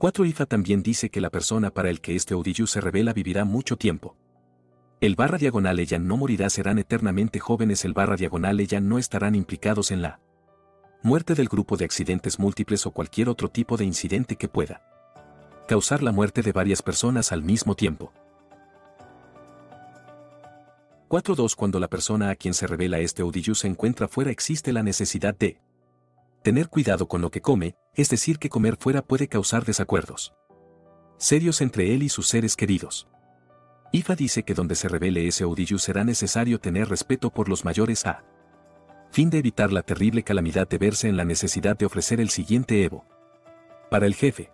4 IFA también dice que la persona para el que este Odiyu se revela vivirá mucho tiempo. El barra diagonal ella no morirá serán eternamente jóvenes el barra diagonal ella no estarán implicados en la muerte del grupo de accidentes múltiples o cualquier otro tipo de incidente que pueda causar la muerte de varias personas al mismo tiempo. 4.2 Cuando la persona a quien se revela este Odiyu se encuentra fuera existe la necesidad de tener cuidado con lo que come, es decir que comer fuera puede causar desacuerdos serios entre él y sus seres queridos. Ifa dice que donde se revele ese Odiyu será necesario tener respeto por los mayores a fin de evitar la terrible calamidad de verse en la necesidad de ofrecer el siguiente Evo. Para el jefe,